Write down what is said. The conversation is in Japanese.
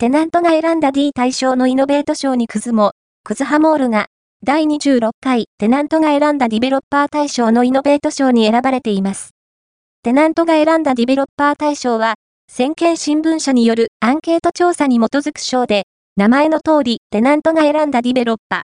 テナントが選んだ D 対象のイノベート賞にクズも、クズハモールが、第26回テナントが選んだディベロッパー大賞のイノベート賞に選ばれています。テナントが選んだディベロッパー大賞は、先見新聞社によるアンケート調査に基づく賞で、名前の通りテナントが選んだディベロッパ